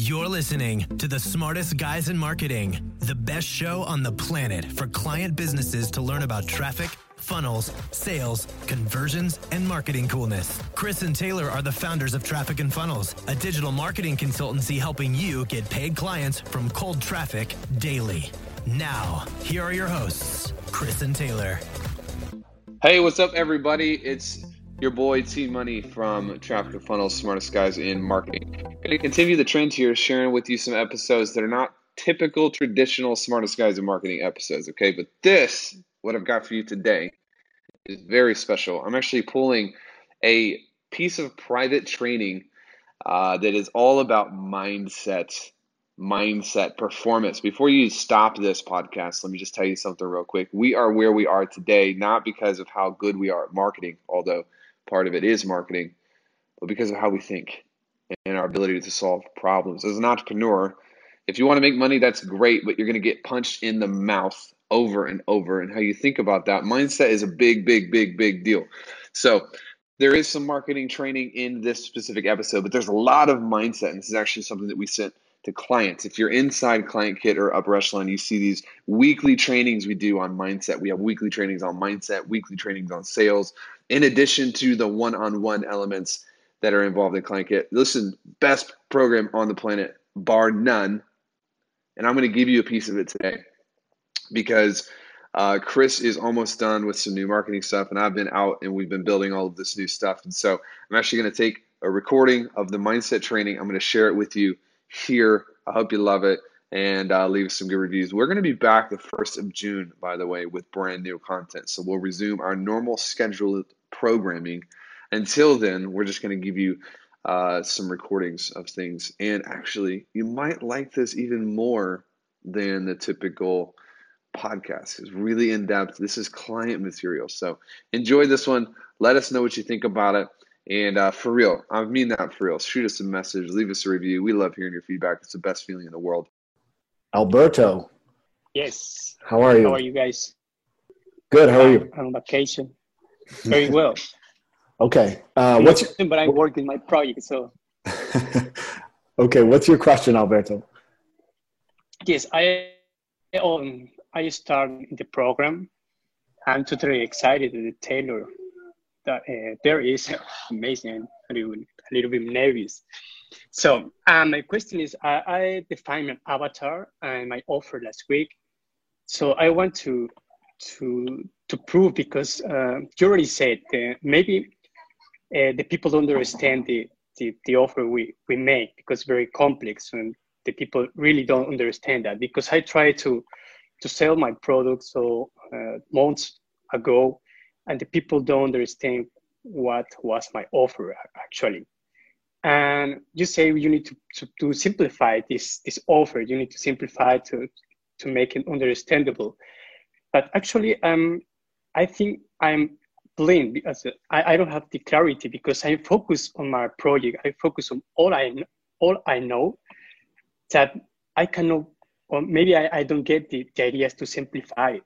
You're listening to the smartest guys in marketing, the best show on the planet for client businesses to learn about traffic, funnels, sales, conversions, and marketing coolness. Chris and Taylor are the founders of Traffic and Funnels, a digital marketing consultancy helping you get paid clients from cold traffic daily. Now, here are your hosts, Chris and Taylor. Hey, what's up, everybody? It's your boy T Money from Traffic and Funnels, smartest guys in marketing. Going to continue the trend here, sharing with you some episodes that are not typical traditional smartest guys in marketing episodes. Okay, but this, what I've got for you today, is very special. I'm actually pulling a piece of private training uh, that is all about mindset, mindset, performance. Before you stop this podcast, let me just tell you something real quick. We are where we are today, not because of how good we are at marketing, although part of it is marketing, but because of how we think and our ability to solve problems. As an entrepreneur, if you want to make money, that's great, but you're going to get punched in the mouth over and over. And how you think about that mindset is a big, big, big, big deal. So, there is some marketing training in this specific episode, but there's a lot of mindset. And this is actually something that we sent to clients. If you're inside Client Kit or Upper Echelon, you see these weekly trainings we do on mindset. We have weekly trainings on mindset, weekly trainings on sales, in addition to the one on one elements that are involved in Client Kit. Listen, best program on the planet, bar none. And I'm going to give you a piece of it today because uh, Chris is almost done with some new marketing stuff, and I've been out and we've been building all of this new stuff. And so I'm actually going to take a recording of the mindset training. I'm going to share it with you here. I hope you love it and uh, leave some good reviews. We're going to be back the 1st of June, by the way, with brand new content. So we'll resume our normal scheduled programming. Until then, we're just going to give you uh, some recordings of things. And actually, you might like this even more than the typical podcast. It's really in depth. This is client material. So enjoy this one. Let us know what you think about it. And uh, for real, I mean that for real. Shoot us a message, leave us a review. We love hearing your feedback. It's the best feeling in the world. Alberto. Yes. How are you? How are you guys? Good. How are you? I'm on vacation. Very well. okay. Uh, what's your... but I work in my project, so. okay. What's your question, Alberto? Yes, I um, I started the program. I'm totally excited the Taylor. That uh, there is amazing. A little, a little bit nervous. So um, my question is, I, I defined an avatar and my offer last week. So I want to to to prove because uh, you already said maybe uh, the people don't understand the, the, the offer we, we make because very complex and the people really don't understand that because I try to to sell my product so uh, months ago and the people don't understand what was my offer actually. And you say you need to, to, to simplify this this offer. You need to simplify to to make it understandable. But actually um i think i'm blind because I, I don't have the clarity because i focus on my project. I focus on all i all i know that i cannot or maybe i, I don't get the, the ideas to simplify it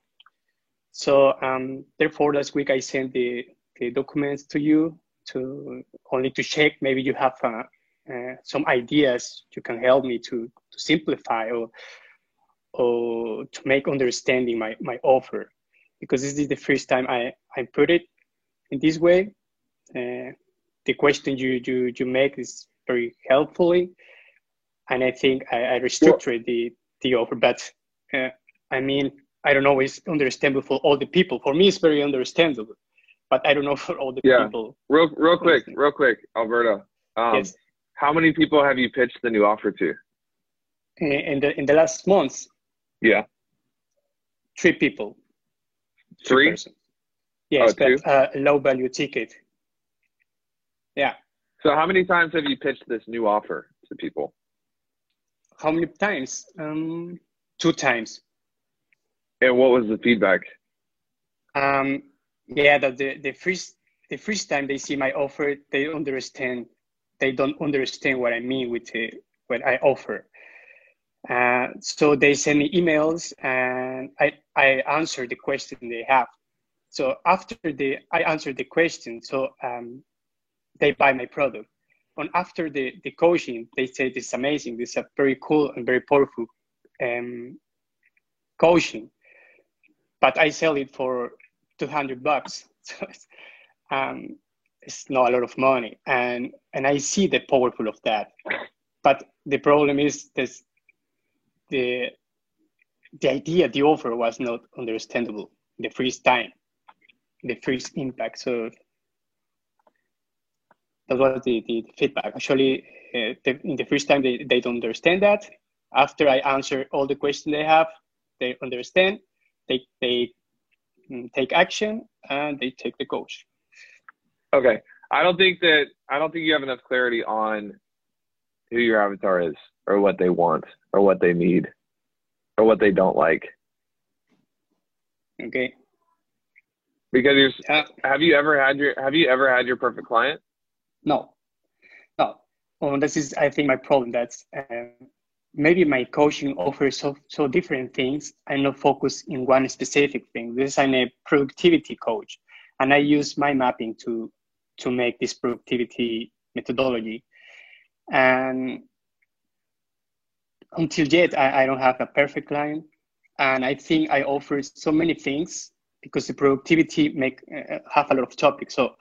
so um therefore last week i sent the the documents to you to only to check. Maybe you have uh, uh, some ideas you can help me to, to simplify or or to make understanding my, my offer. Because this is the first time I, I put it in this way. Uh, the question you, you, you make is very helpfully and I think I, I restructured the, the offer. But uh, I mean I don't always it's understandable for all the people for me it's very understandable but I don't know for all the yeah. people. Real, real quick, real quick, Alberto. Um, yes. How many people have you pitched the new offer to? In the in the last months. Yeah. Three people. Three. Yes, oh, but uh, low value ticket. Yeah. So how many times have you pitched this new offer to people? How many times? Um, two times. And what was the feedback? Um, yeah that the, the first the first time they see my offer they understand they don't understand what i mean with the, what i offer uh, so they send me emails and i i answer the question they have so after the i answer the question so um, they buy my product And after the, the coaching, they say this is amazing. This is a very cool and very powerful um, coaching. But I sell it for 200 bucks. So it's, um, it's not a lot of money. And, and I see the powerful of that. But the problem is this, the, the idea, the offer was not understandable the first time, the first impact. So that was the, the feedback. Actually, uh, the, in the first time, they, they don't understand that. After I answer all the questions they have, they understand, they, they mm, take action, and they take the coach. Okay. I don't think that, I don't think you have enough clarity on who your avatar is or what they want or what they need or what they don't like. Okay. Because you're, uh, have you ever had your have you ever had your perfect client? No, no. Well, this is, I think, my problem. That's uh, maybe my coaching offers so, so different things. I'm not focused in one specific thing. This I'm a productivity coach, and I use mind mapping to to make this productivity methodology. And until yet, I, I don't have a perfect client, and I think I offer so many things because the productivity make uh, have a lot of topics. So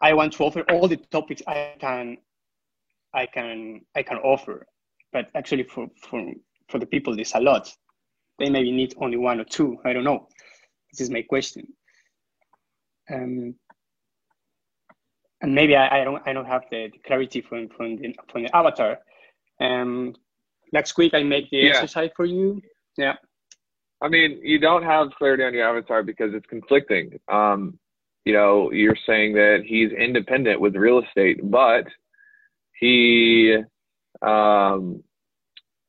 I want to offer all the topics I can, I can, I can offer. But actually, for for for the people, there's a lot. They maybe need only one or two. I don't know. This is my question. Um, and maybe I, I don't I don't have the, the, clarity from from the from the avatar. Um, next week I make the yeah. exercise for you. Yeah. I mean, you don't have clarity on your avatar because it's conflicting. Um, you know, you're saying that he's independent with real estate, but he, um,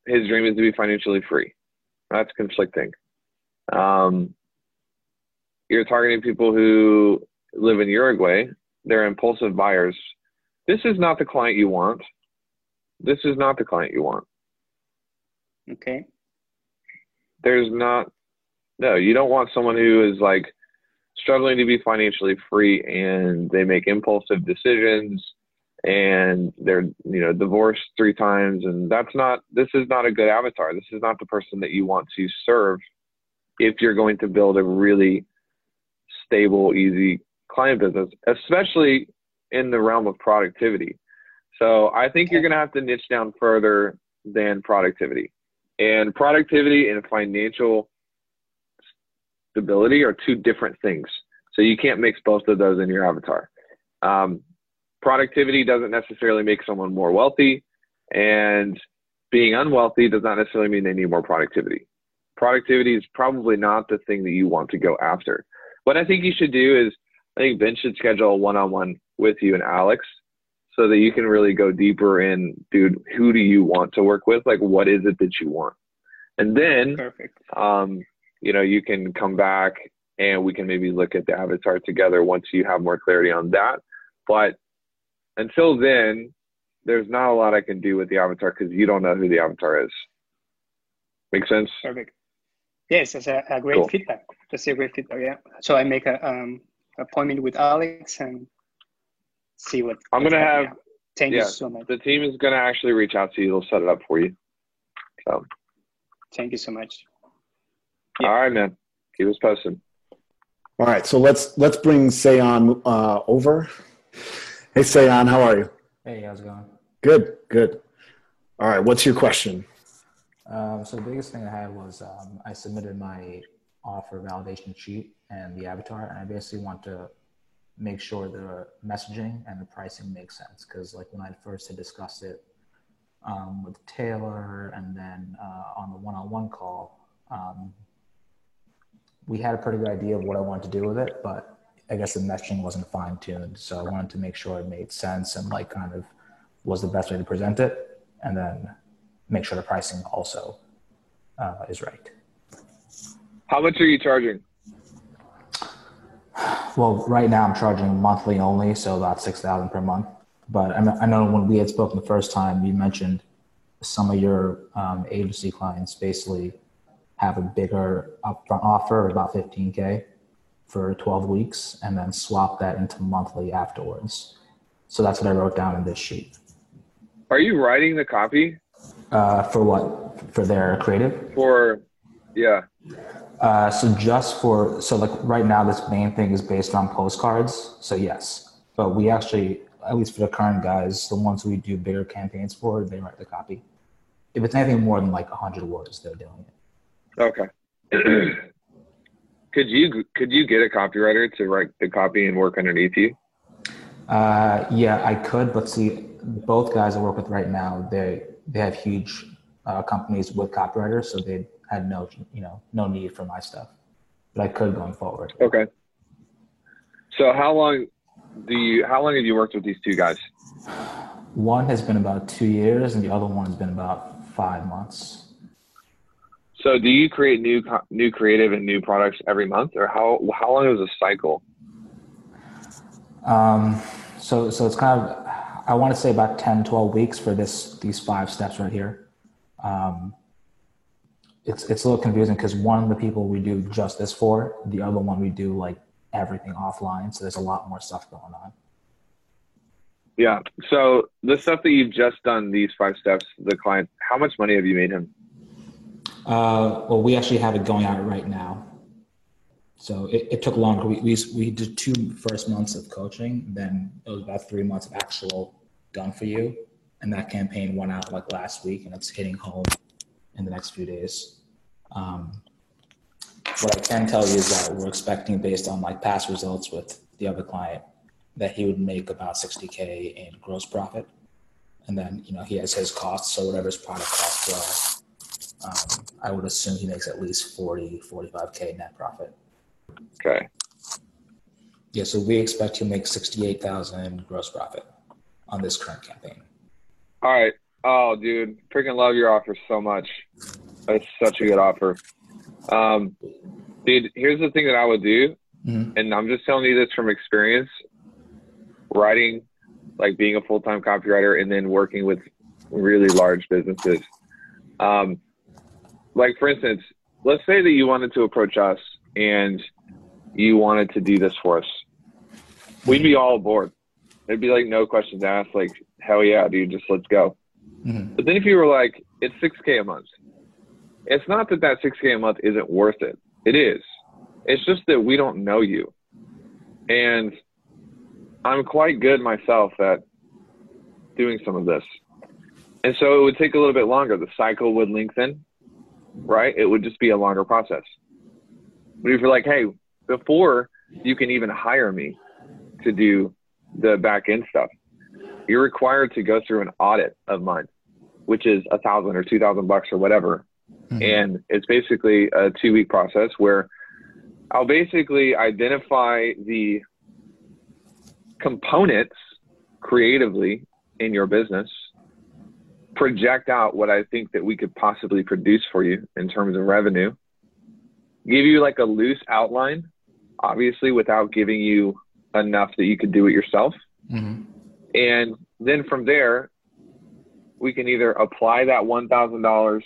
his dream is to be financially free. That's conflicting. Um, you're targeting people who live in Uruguay. They're impulsive buyers. This is not the client you want. This is not the client you want. Okay. There's not, no, you don't want someone who is like struggling to be financially free and they make impulsive decisions and they're you know divorced three times and that's not this is not a good avatar this is not the person that you want to serve if you're going to build a really stable easy client business especially in the realm of productivity so i think you're going to have to niche down further than productivity and productivity and financial stability are two different things. So you can't mix both of those in your avatar. Um, productivity doesn't necessarily make someone more wealthy, and being unwealthy does not necessarily mean they need more productivity. Productivity is probably not the thing that you want to go after. What I think you should do is, I think Ben should schedule a one-on-one with you and Alex so that you can really go deeper in, dude, who do you want to work with? Like, what is it that you want? And then, Perfect. Um, you know, you can come back and we can maybe look at the avatar together once you have more clarity on that. But until then, there's not a lot I can do with the avatar because you don't know who the avatar is. Make sense? Perfect. Yes, that's a, a great cool. feedback. That's a great feedback. Yeah. So I make a um, appointment with Alex and see what. I'm gonna have. Yeah. Thank yeah, you so much. The team is gonna actually reach out to you. They'll set it up for you. So. Thank you so much. Yeah. All right, man. Keep us posted. All right, so let's let's bring Sayon uh, over. Hey, Sayon, how are you? Hey, how's it going? Good, good. All right, what's your question? Um, so the biggest thing I had was um, I submitted my offer validation sheet and the avatar, and I basically want to make sure the messaging and the pricing makes sense because, like, when I first had discussed it um, with Taylor, and then uh, on the one-on-one call, um, we had a pretty good idea of what I wanted to do with it, but I guess the messaging wasn't fine tuned. So I wanted to make sure it made sense and like kind of was the best way to present it, and then make sure the pricing also uh, is right. How much are you charging? Well, right now I'm charging monthly only, so about six thousand per month. But I know when we had spoken the first time, you mentioned some of your um, agency clients basically have a bigger upfront offer, about 15K for 12 weeks, and then swap that into monthly afterwards. So that's what I wrote down in this sheet. Are you writing the copy Uh, for what? For their creative? for? Yeah. Uh, so just for so like right now, this main thing is based on postcards. So yes, but we actually, at least for the current guys, the ones we do bigger campaigns for, they write the copy. If it's anything more than like hundred words, they're doing it. Okay. could you could you get a copywriter to write the copy and work underneath you? Uh, yeah, I could, but see, both guys I work with right now, they they have huge uh, companies with copywriters, so they had no you know no need for my stuff. But I could going forward. Okay. So how long do you how long have you worked with these two guys? One has been about two years, and the other one has been about five months. So do you create new new creative and new products every month, or how how long is a cycle? Um, so so it's kind of I want to say about 10, 12 weeks for this these five steps right here. Um, it's it's a little confusing because one of the people we do just this for, the other one we do like everything offline. So there's a lot more stuff going on. Yeah. So the stuff that you've just done, these five steps, the client, how much money have you made him? Uh, well, we actually have it going out right now. So it, it took longer. We, we, we did two first months of coaching, then it was about three months of actual done for you. And that campaign went out like last week and it's hitting home in the next few days. Um, what I can tell you is that we're expecting based on like past results with the other client that he would make about 60K in gross profit. And then, you know, he has his costs. So whatever his product costs are, um, I would assume he makes at least 40, 45K net profit. Okay. Yeah, so we expect to make 68,000 gross profit on this current campaign. All right. Oh, dude, freaking love your offer so much. That's such a good offer. Um, dude, here's the thing that I would do, Mhm. and I'm just telling you this from experience. Writing, like being a full time copywriter, and then working with really large businesses. Um, like for instance, let's say that you wanted to approach us and you wanted to do this for us. We'd be all aboard. It'd be like no questions asked. Like hell yeah, dude, just let's go. Mhm. But then if you were like, it's 6K a month, it's not that that 6K a month isn't worth it. It is. It's just that we don't know you. And I'm quite good myself at doing some of this. And so it would take a little bit longer. The cycle would lengthen, right? It would just be a longer process. But if you're like, hey, before you can even hire me to do the back end stuff, you're required to go through an audit of mine, which is a thousand or two thousand bucks or whatever. Mhm. And it's basically a two week process where I'll basically identify the components creatively in your business, project out what I think that we could possibly produce for you in terms of revenue, give you like a loose outline, obviously without giving you enough that you could do it yourself. Mhm. And then from there, we can either apply that $1,000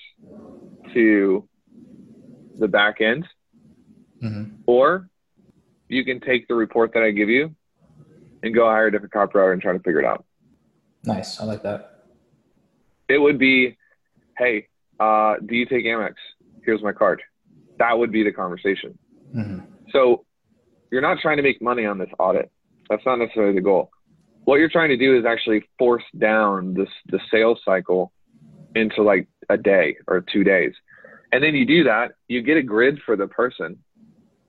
to the back end, Mhm. or you can take the report that I give you and go hire a different copywriter and try to figure it out. Nice. I like that. It would be, hey, uh, do you take Amex? Here's my card. That would be the conversation. Mhm. So you're not trying to make money on this audit. That's not necessarily the goal. What you're trying to do is actually force down this the sales cycle into like a day or two days. And then you do that, you get a grid for the person,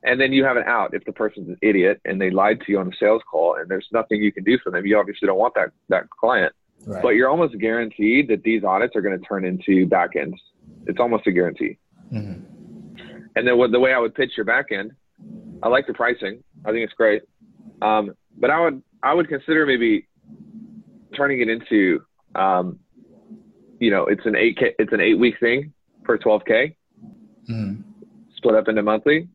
and then you have an out if the person's an idiot and they lied to you on a sales call and there's nothing you can do for them. You obviously don't want that that client. Right. But you're almost guaranteed that these audits are going to turn into back ends. It's almost a guarantee. Mhm. And then what the way I would pitch your back end, I like the pricing. I think it's great. Um, but I would I would consider maybe turning it into, um, you know, it's an eight k it's an eight week thing for 12k, Mhm. split up into monthly,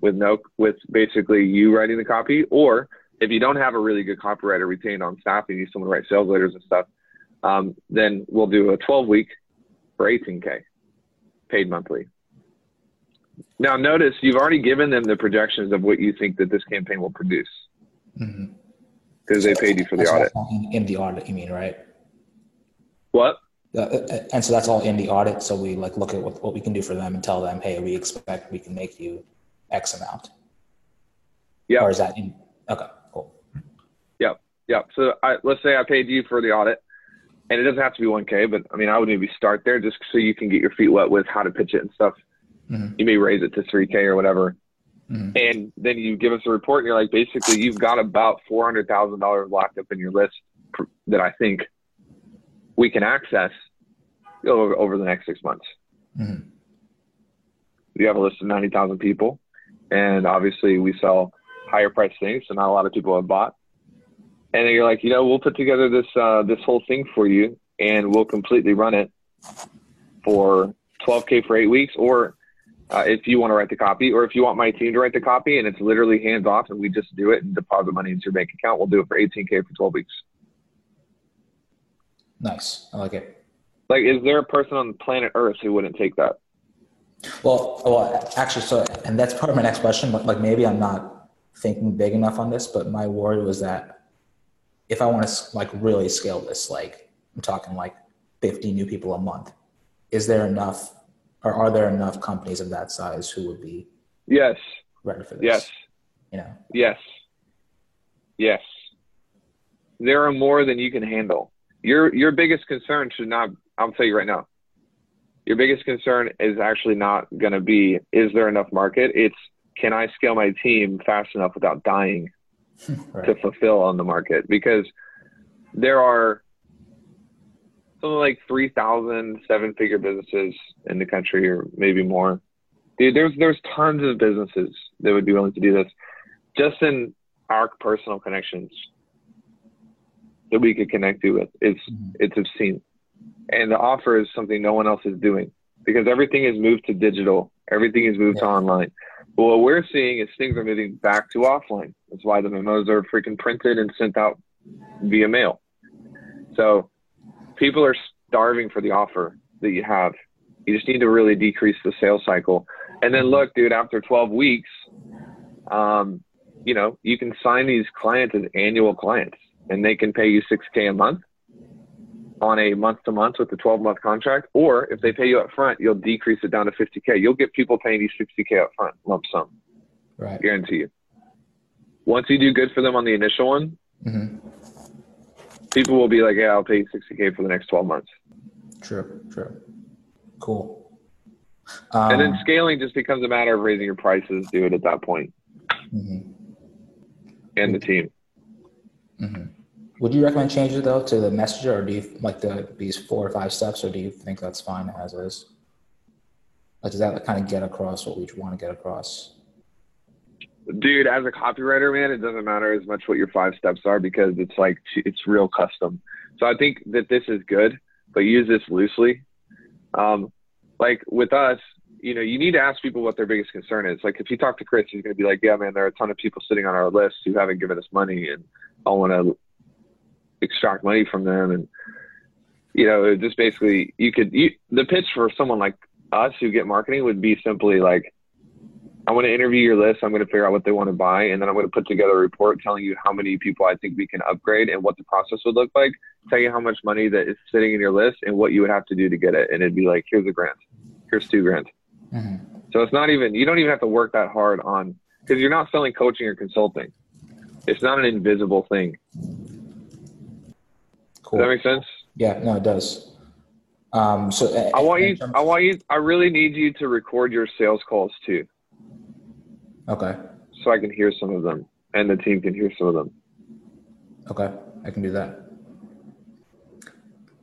with no with basically you writing the copy. Or if you don't have a really good copywriter retained on staff, and you need someone to write sales letters and stuff, um, then we'll do a 12 week for 18k, paid monthly. Now, notice you've already given them the projections of what you think that this campaign will produce. Mhm. because they paid you for the audit. In, the audit, you mean, right? What? Uh, uh, and so that's all in the audit. So we like look at what, what we can do for them and tell them, hey, we expect we can make you X amount. Yeah. Or is that in? Okay. Yeah. So I, let's say I paid you for the audit, and it doesn't have to be 1K, but I mean, I would maybe start there just so you can get your feet wet with how to pitch it and stuff. Mhm. You may raise it to 3K or whatever. Mhm. And then you give us a report, and you're like, basically, you've got about $400,000 locked up in your list pr- that I think we can access over, over the next six months. Mhm. You have a list of 90,000 people, and obviously, we sell higher price things, so not a lot of people have bought. And then you're like, you know, we'll put together this uh, this whole thing for you, and we'll completely run it for 12k for eight weeks, or uh, if you want to write the copy, or if you want my team to write the copy, and it's literally hands off, and we just do it and deposit money into your bank account, we'll do it for 18k for 12 weeks. Nice. I like it. Like, is there a person on planet Earth who wouldn't take that? Well, well, actually, so and that's part of my next question. But like, maybe I'm not thinking big enough on this. But my worry was that if I want to like really scale this, like I'm talking like 50 new people a month, is there enough, or are there enough companies of that size who would be Yes, ready for this? yes, You know. yes, yes. There are more than you can handle. Your your biggest concern should not. I'll tell you right now. Your biggest concern is actually not going to be is there enough market. It's can I scale my team fast enough without dying to fulfill on the market because there are something like 3,000 seven figure businesses in the country or maybe more. Dude, there's, there's tons of businesses that would be willing to do this just in our personal connections that we could connect you with. It's, Mhm. it's obscene. And the offer is something no one else is doing because everything is moved to digital. Everything is moved to online. But what we're seeing is things are moving back to offline. That's why the memos are freaking printed and sent out via mail. So people are starving for the offer that you have. You just need to really decrease the sales cycle. And then look, dude, after 12 weeks, um, you know, you can sign these clients as annual clients and they can pay you 6K a month on a month to month with a 12 month contract. Or if they pay you up front, you'll decrease it down to 50K. You'll get people paying you 60K up front, lump sum, Right. guarantee you. Once you do good for them on the initial one, hmm people will be like, yeah, I'll pay you 60K for the next 12 months. True. True. Cool. Um, and then scaling just becomes a matter of raising your prices, dude, at that point, mhm, and the team. mhm. Would you recommend changing it though to the messenger, or do you like the these four or five steps, or do you think that's fine as is? Like, does that kind of get across what we want to get across? Dude, as a copywriter, man, it doesn't matter as much what your five steps are because it's like it's real custom. So I think that this is good, but use this loosely. Um, like with us, you know, you need to ask people what their biggest concern is. Like if you talk to Chris, he's going to be like, "Yeah, man, there are a ton of people sitting on our list who haven't given us money, and I want to extract money from them." And you know, it just basically you could you, the pitch for someone like us who get marketing would be simply like, I want to interview your list. I'm going to figure out what they want to buy, and then I'm going to put together a report telling you how many people I think we can upgrade and what the process would look like. Tell you how much money that is sitting in your list and what you would have to do to get it. And it'd be like, here's a grant, here's two grand. hmm So it's not even you don't even have to work that hard on because you're not selling coaching or consulting. It's not an invisible thing. Cool. Does that make sense? yeah, no, it does. Um, so uh, I want you. terms- I want you. I really need you to record your sales calls too, Okay. so I can hear some of them and the team can hear some of them. Okay, I can do that.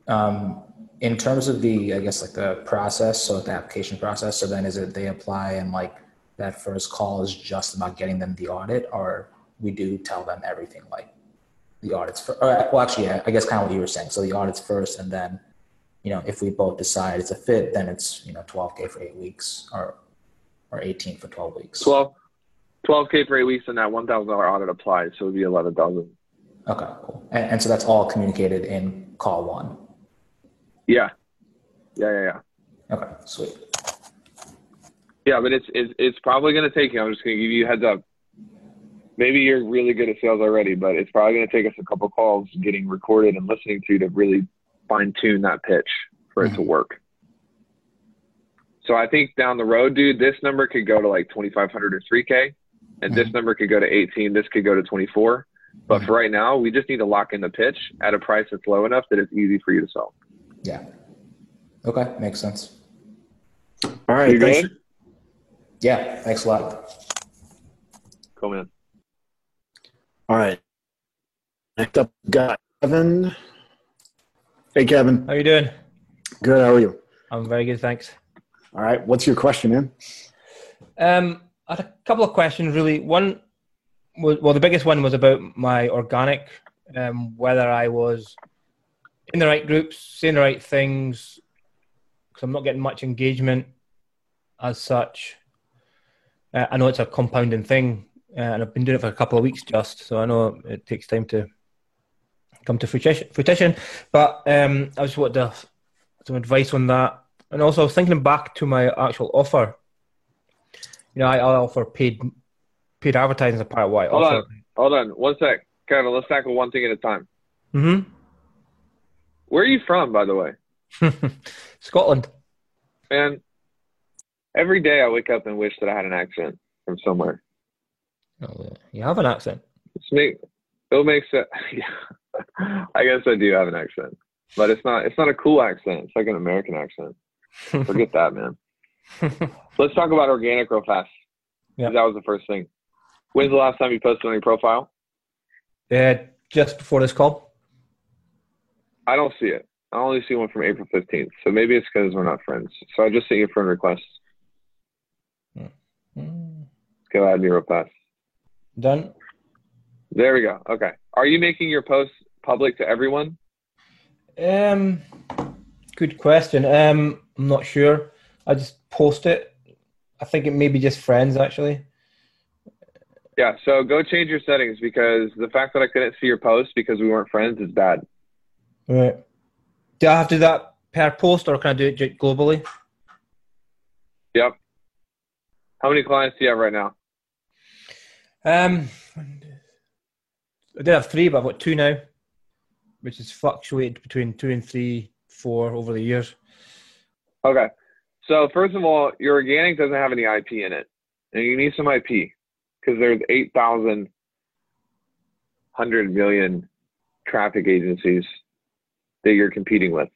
Um, in terms of the, I guess like the process, so the application process, so then is it they apply and like that first call is just about getting them the audit or we do tell them everything like the audits for, or, well actually yeah, I guess kind of what you were saying. So the audits first and then, you know, if we both decide it's a fit, then it's, you know, 12K for eight weeks or, or 18 for 12 weeks. 12, 12k for eight weeks, and that one thousand dollar audit applies, so it'd be eleven thousand. Okay, cool. And, and so that's all communicated in call one. Yeah, yeah, yeah, yeah. Okay, sweet. Yeah, but it's it's, it's probably going to take you. I'm just going to give you a heads up. Maybe you're really good at sales already, but it's probably going to take us a couple calls getting recorded and listening to to really fine tune that pitch for it to work. So I think down the road, dude, this number could go to like 2,500 or 3K, and this mm-hmm. number could go to 18. This could go to 24. But mm-hmm. for right now, we just need to lock in the pitch at a price that's low enough that it's easy for you to sell. Yeah. Okay, makes sense. All right. You Thanks. good? Yeah, thanks a lot. Cool, man. All right. Next up, got Kevin. Hey, Kevin. How you doing? Good. How are you? I'm very good, thanks. All right. What's your question, man? Um, I had a couple of questions, really. One was well, the biggest one was about my organic, um, whether I was in the right groups, saying the right things, because I'm not getting much engagement as such. Uh, I know it's a compounding thing, uh, and I've been doing it for a couple of weeks just, so I know it takes time to come to fruition. But um, I just wanted some advice on that. And also, I was thinking back to my actual offer. You know, I, I offer paid paid advertising as a part of what I Hold offer. on. Hold on. One sec. Kevin, let's tackle one thing at a time. Mm-hmm. Where are you from, by the way? Scotland. Man, every day I wake up and wish that I had an accent from somewhere. Oh, you have an accent. It's make, it'll make sense. Yeah. I guess I do have an accent, but it's not. It's not a cool accent. It's like an American accent. Forget that, man. Let's talk about organic real fast. Yeah. That was the first thing. When's the last time you posted on your profile? Uh, just before this call. I don't see it. I only see one from April 15th. So maybe it's because we're not friends. So I just sent you a friend request. Mm, Go add me real fast. Done. There we go. Okay. Are you making your posts public to everyone? Um, good question. Um, I'm not sure. I just post it. I think it may be just friends actually. Yeah. So go change your settings because the fact that I couldn't see your post because we weren't friends is bad. Right. Do I have to do that per post or can I do it globally? Yep. How many clients do you have right now? Um, I did have three, but I've got two now, which has fluctuated between two and three, four over the years. Okay. So first of all, your organic doesn't have any IP in it, and you need some IP because there's 8,000, 100 million traffic agencies that you're competing with,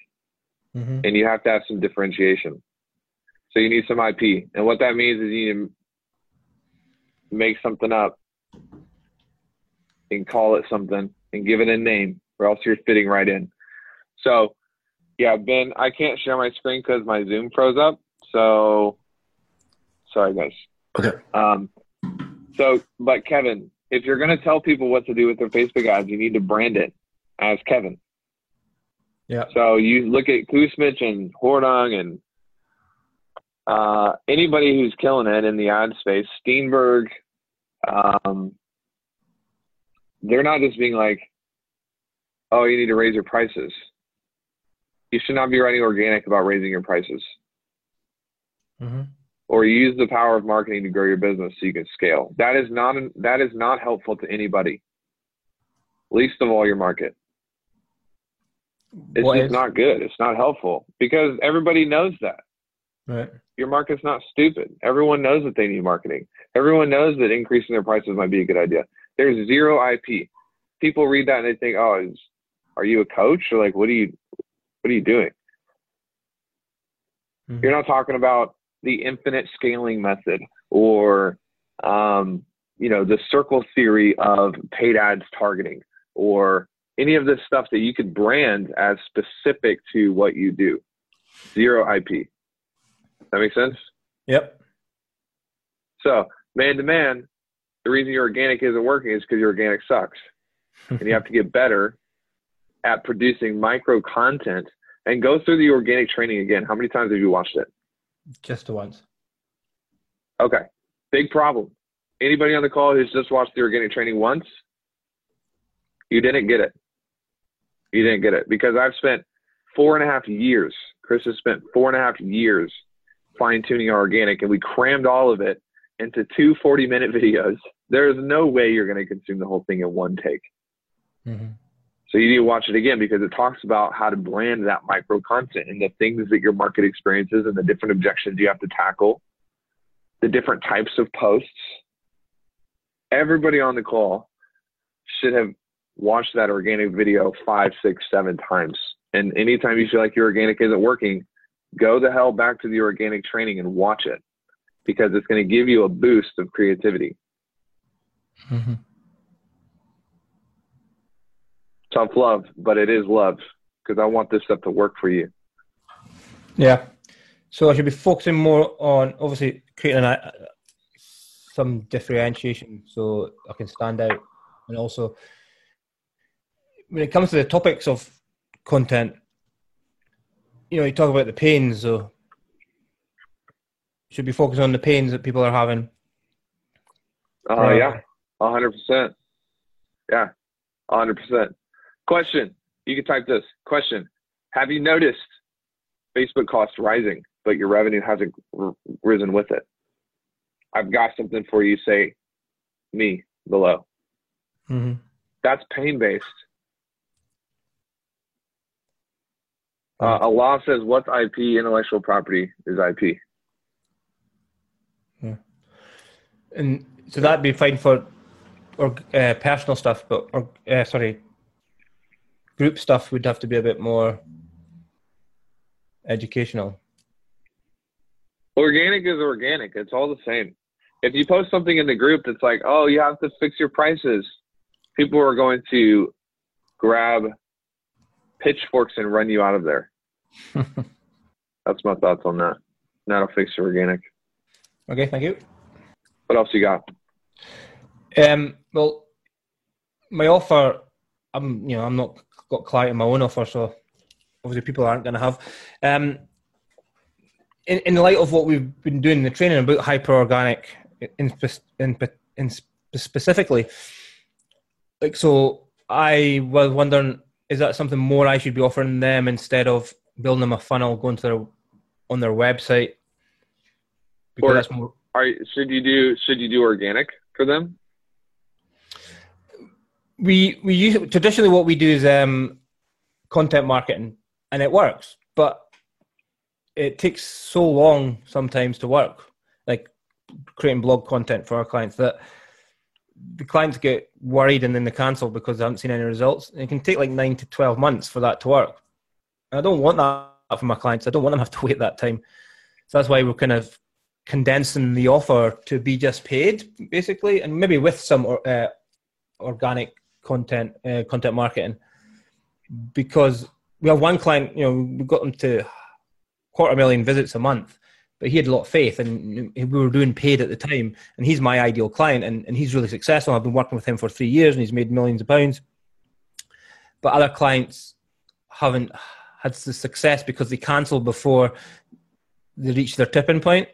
Mm-hmm. and you have to have some differentiation. So you need some IP, and what that means is you need to make something up and call it something and give it a name, or else you're fitting right in. So yeah, Ben, I can't share my screen because my Zoom froze up. So sorry, guys. Okay. Um, so, but Kevin, if you're going to tell people what to do with their Facebook ads, you need to brand it as Kevin. Yeah. So you look at Kusmich and Hordung and uh, anybody who's killing it in the ad space, Steenberg, um, they're not just being like, oh, you need to raise your prices. You should not be writing organic about raising your prices Mm-hmm. or use the power of marketing to grow your business so you can scale. That is not that is not helpful to anybody. Least of all your market. It's What just is? not good. It's not helpful because everybody knows that. Right. Your market's not stupid. Everyone knows that they need marketing. Everyone knows that increasing their prices might be a good idea. There's zero IP. People read that and they think, "Oh, is, are you a coach or like what are you what are you doing?" Mhm. You're not talking about the infinite scaling method or um, you know the circle theory of paid ads targeting or any of this stuff that you could brand as specific to what you do. Zero IP. That makes sense? Yep. So man to man, the reason your organic isn't working is because your organic sucks. and you have to get better at producing micro content and go through the organic training again. How many times have you watched it? Just the once. Okay. Big problem. Anybody on the call who's just watched the organic training once, you didn't get it. You didn't get it because I've spent four and a half years. Chris has spent four and a half years fine tuning our organic, and we crammed all of it into two 40 minute videos There's no way you're going to consume the whole thing in one take. Mm-hmm. So you need to watch it again because it talks about how to brand that micro content and the things that your market experiences and the different objections you have to tackle, the different types of posts. Everybody on the call should have watched that organic video five, six, seven times. And anytime you feel like your organic isn't working, go the hell back to the organic training and watch it because it's going to give you a boost of creativity. Mm-hmm. Tough love, but it is love because I want this stuff to work for you. Yeah. So I should be focusing more on obviously creating a, some differentiation so I can stand out, and also when it comes to the topics of content, you know, you talk about the pains, so should be focusing on the pains that people are having. Oh uh, yeah, hundred percent. Yeah, hundred percent. Question. You can type this question. Have you noticed Facebook costs rising, but your revenue hasn't r- risen with it? I've got something for you. Say me below. Mm-hmm. That's pain based. Uh, Allah says, "What's IP? Intellectual property is IP." Yeah. And so that'd be fine for or uh, personal stuff, but or uh, sorry, group stuff would have to be a bit more educational. Organic is organic. It's all the same. If you post something in the group that's like, oh, you have to fix your prices, people are going to grab pitchforks and run you out of there. that's my thoughts on that. That'll fix your organic. Okay, thank you. What else you got? Um, well, my offer, I'm you know I'm not got client in my own offer, so obviously people aren't going to have. Um, in, in light of what we've been doing in the training about hyper organic, in, in, in specifically, like so, I was wondering, is that something more I should be offering them instead of building them a funnel, going to their on their website? Because or that's more. Are should you do should you do organic for them? we we use traditionally what we do is um, content marketing, and it works, but it takes so long sometimes to work, like creating blog content for our clients that the clients get worried and then they cancel because they haven't seen any results. It can take like nine to twelve months for that to work. I don't want that for my clients. I don't want them to have to wait that time. So that's why we're kind of condensing the offer to be just paid, basically, and maybe with some uh, organic content uh, content marketing because we have one client you know we got them to quarter million visits a month but he had a lot of faith and we were doing paid at the time and he's my ideal client and, and he's really successful i've been working with him for three years and he's made millions of pounds but other clients haven't had the success because they cancelled before they reached their tipping point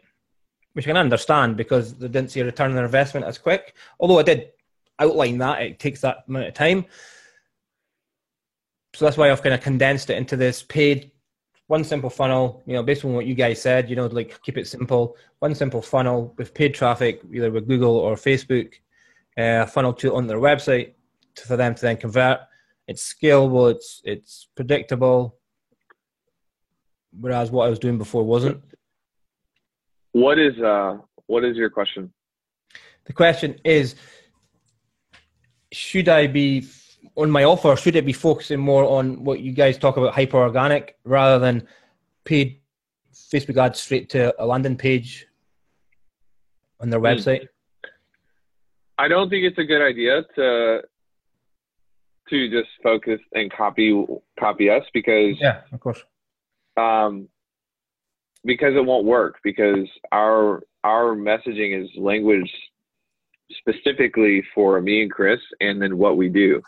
which i can understand because they didn't see a return on their investment as quick although i did outline that. It takes that amount of time. So that's why I've kind of condensed it into this paid one simple funnel, you know, based on what you guys said, you know, like keep it simple, one simple funnel with paid traffic, either with Google or Facebook, uh, funnel to on their website for them to then convert. It's scalable, it's it's predictable, whereas what I was doing before wasn't. What is uh what is your question? The question is should I be on my offer? Should it be focusing more on what you guys talk about hyper organic rather than paid Facebook ads straight to a landing page on their hmm. website? I don't think it's a good idea to to just focus and copy copy us because yeah, of course. Um, because it won't work because our our messaging is language specifically for me and Chris, and then what we do.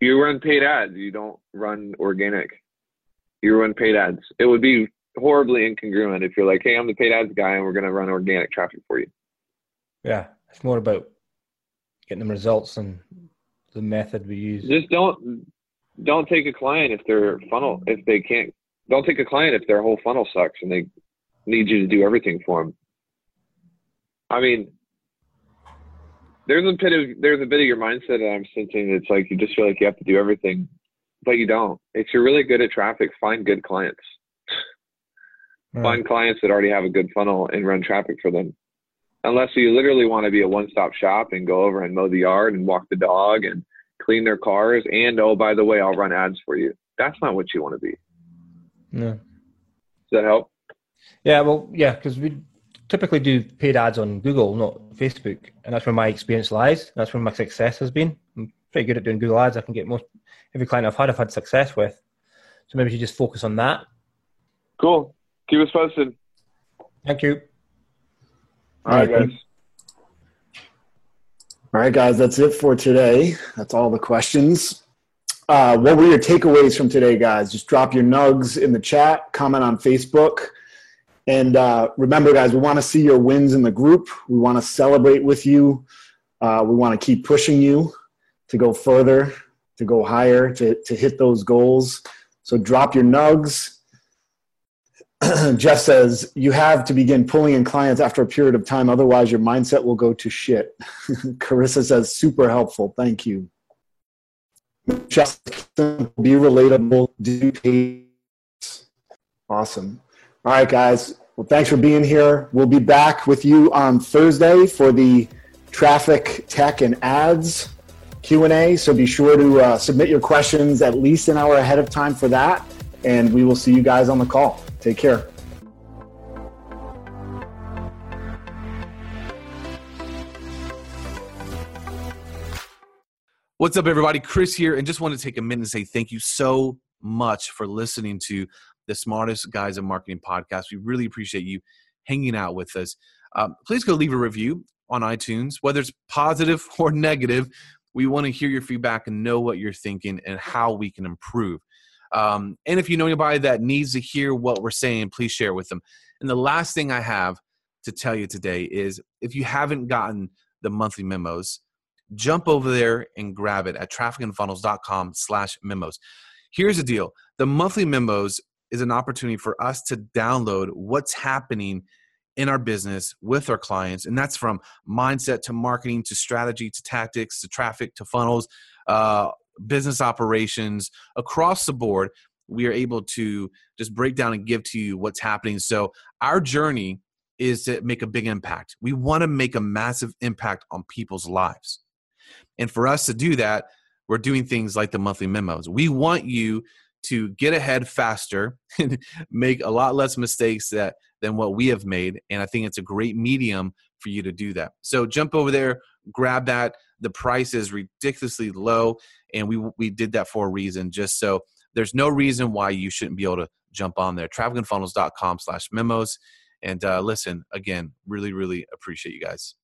You run paid ads. You don't run organic. You run paid ads. It would be horribly incongruent if you're like, "Hey, I'm the paid ads guy, and we're going to run organic traffic for you." Yeah, it's more about getting them results and the method we use. Just don't don't take a client if their mm-hmm. funnel if they can't. Don't take a client if their whole funnel sucks and they need you to do everything for them. I mean, there's a bit of there's a bit of your mindset that I'm sensing. It's like you just feel like you have to do everything, but you don't. If you're really good at traffic, find good clients. Find clients that already have a good funnel and run traffic for them. Unless you literally want to be a one-stop shop and go over and mow the yard and walk the dog and clean their cars and oh by the way I'll run ads for you. That's not what you want to be. No. Does that help? Yeah, well, yeah, because we typically do paid ads on Google, not Facebook, and that's where my experience lies. That's where my success has been. I'm pretty good at doing Google ads. I can get most every client I've had, I've had success with. So maybe you just focus on that. Cool. Keep us posted. Thank you. All right, guys. All right, guys, that's it for today. That's all the questions. Uh, what were your takeaways from today, guys? Just drop your nugs in the chat, comment on Facebook. And uh, remember, guys, we want to see your wins in the group. We want to celebrate with you. Uh, we want to keep pushing you to go further, to go higher, to, to hit those goals. So drop your nugs. Jeff says, you have to begin pulling in clients after a period of time. Otherwise, your mindset will go to shit. Carissa says, super helpful. Thank you. Just be relatable, do pace. Awesome. All right, guys. Well, thanks for being here. We'll be back with you on Thursday for the traffic, tech, and ads Q&A. So be sure to uh, submit your questions at least an hour ahead of time for that. And we will see you guys on the call. Take care. What's up, everybody? Chris here, and just want to take a minute and say thank you so much for listening to the Smartest Guys in Marketing podcast. We really appreciate you hanging out with us. Um, please go leave a review on iTunes, whether it's positive or negative. We want to hear your feedback and know what you're thinking and how we can improve. Um, and if you know anybody that needs to hear what we're saying, please share with them. And the last thing I have to tell you today is if you haven't gotten the monthly memos, jump over there and grab it at trafficandfunnels.com slash memos. Here's the deal. The monthly memos is an opportunity for us to download what's happening in our business with our clients. And that's from mindset to marketing to strategy to tactics to traffic to funnels, uh, business operations across the board. We are able to just break down and give to you what's happening. So, our journey is to make a big impact. We want to make a massive impact on people's lives. And for us to do that, we're doing things like the monthly memos. We want you to get ahead faster and make a lot less mistakes that than what we have made and i think it's a great medium for you to do that so jump over there grab that the price is ridiculously low and we we did that for a reason just so there's no reason why you shouldn't be able to jump on there. Trafficandfunnels.com slash memos and uh, listen again really really appreciate you guys